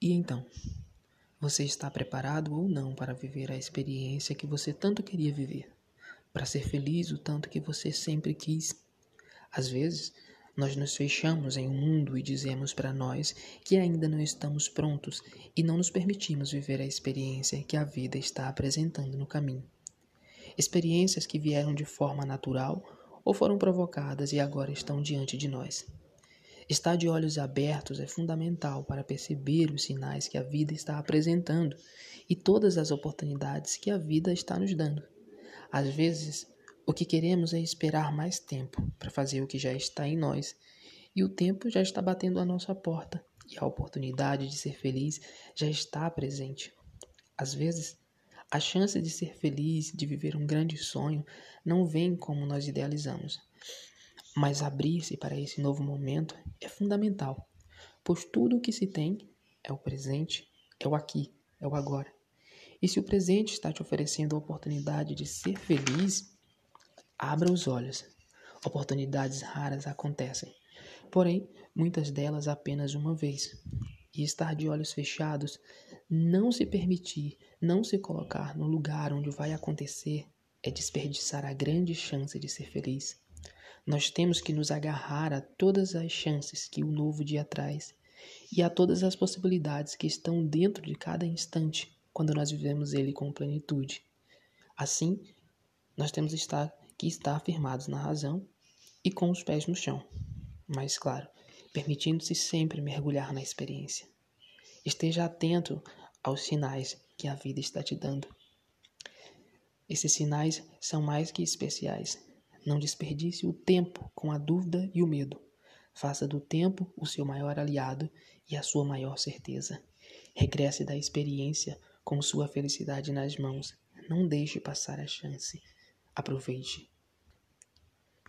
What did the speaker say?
E então? Você está preparado ou não para viver a experiência que você tanto queria viver? Para ser feliz o tanto que você sempre quis? Às vezes, nós nos fechamos em um mundo e dizemos para nós que ainda não estamos prontos e não nos permitimos viver a experiência que a vida está apresentando no caminho. Experiências que vieram de forma natural ou foram provocadas e agora estão diante de nós. Estar de olhos abertos é fundamental para perceber os sinais que a vida está apresentando e todas as oportunidades que a vida está nos dando. Às vezes, o que queremos é esperar mais tempo para fazer o que já está em nós, e o tempo já está batendo à nossa porta, e a oportunidade de ser feliz já está presente. Às vezes, a chance de ser feliz, de viver um grande sonho, não vem como nós idealizamos. Mas abrir-se para esse novo momento é fundamental, pois tudo o que se tem é o presente, é o aqui, é o agora. E se o presente está te oferecendo a oportunidade de ser feliz, abra os olhos. Oportunidades raras acontecem, porém, muitas delas apenas uma vez. E estar de olhos fechados, não se permitir, não se colocar no lugar onde vai acontecer, é desperdiçar a grande chance de ser feliz. Nós temos que nos agarrar a todas as chances que o novo dia traz e a todas as possibilidades que estão dentro de cada instante quando nós vivemos ele com plenitude. Assim, nós temos que estar firmados na razão e com os pés no chão, mas, claro, permitindo-se sempre mergulhar na experiência. Esteja atento aos sinais que a vida está te dando. Esses sinais são mais que especiais, não desperdice o tempo com a dúvida e o medo. Faça do tempo o seu maior aliado e a sua maior certeza. Regresse da experiência com sua felicidade nas mãos. Não deixe passar a chance. Aproveite.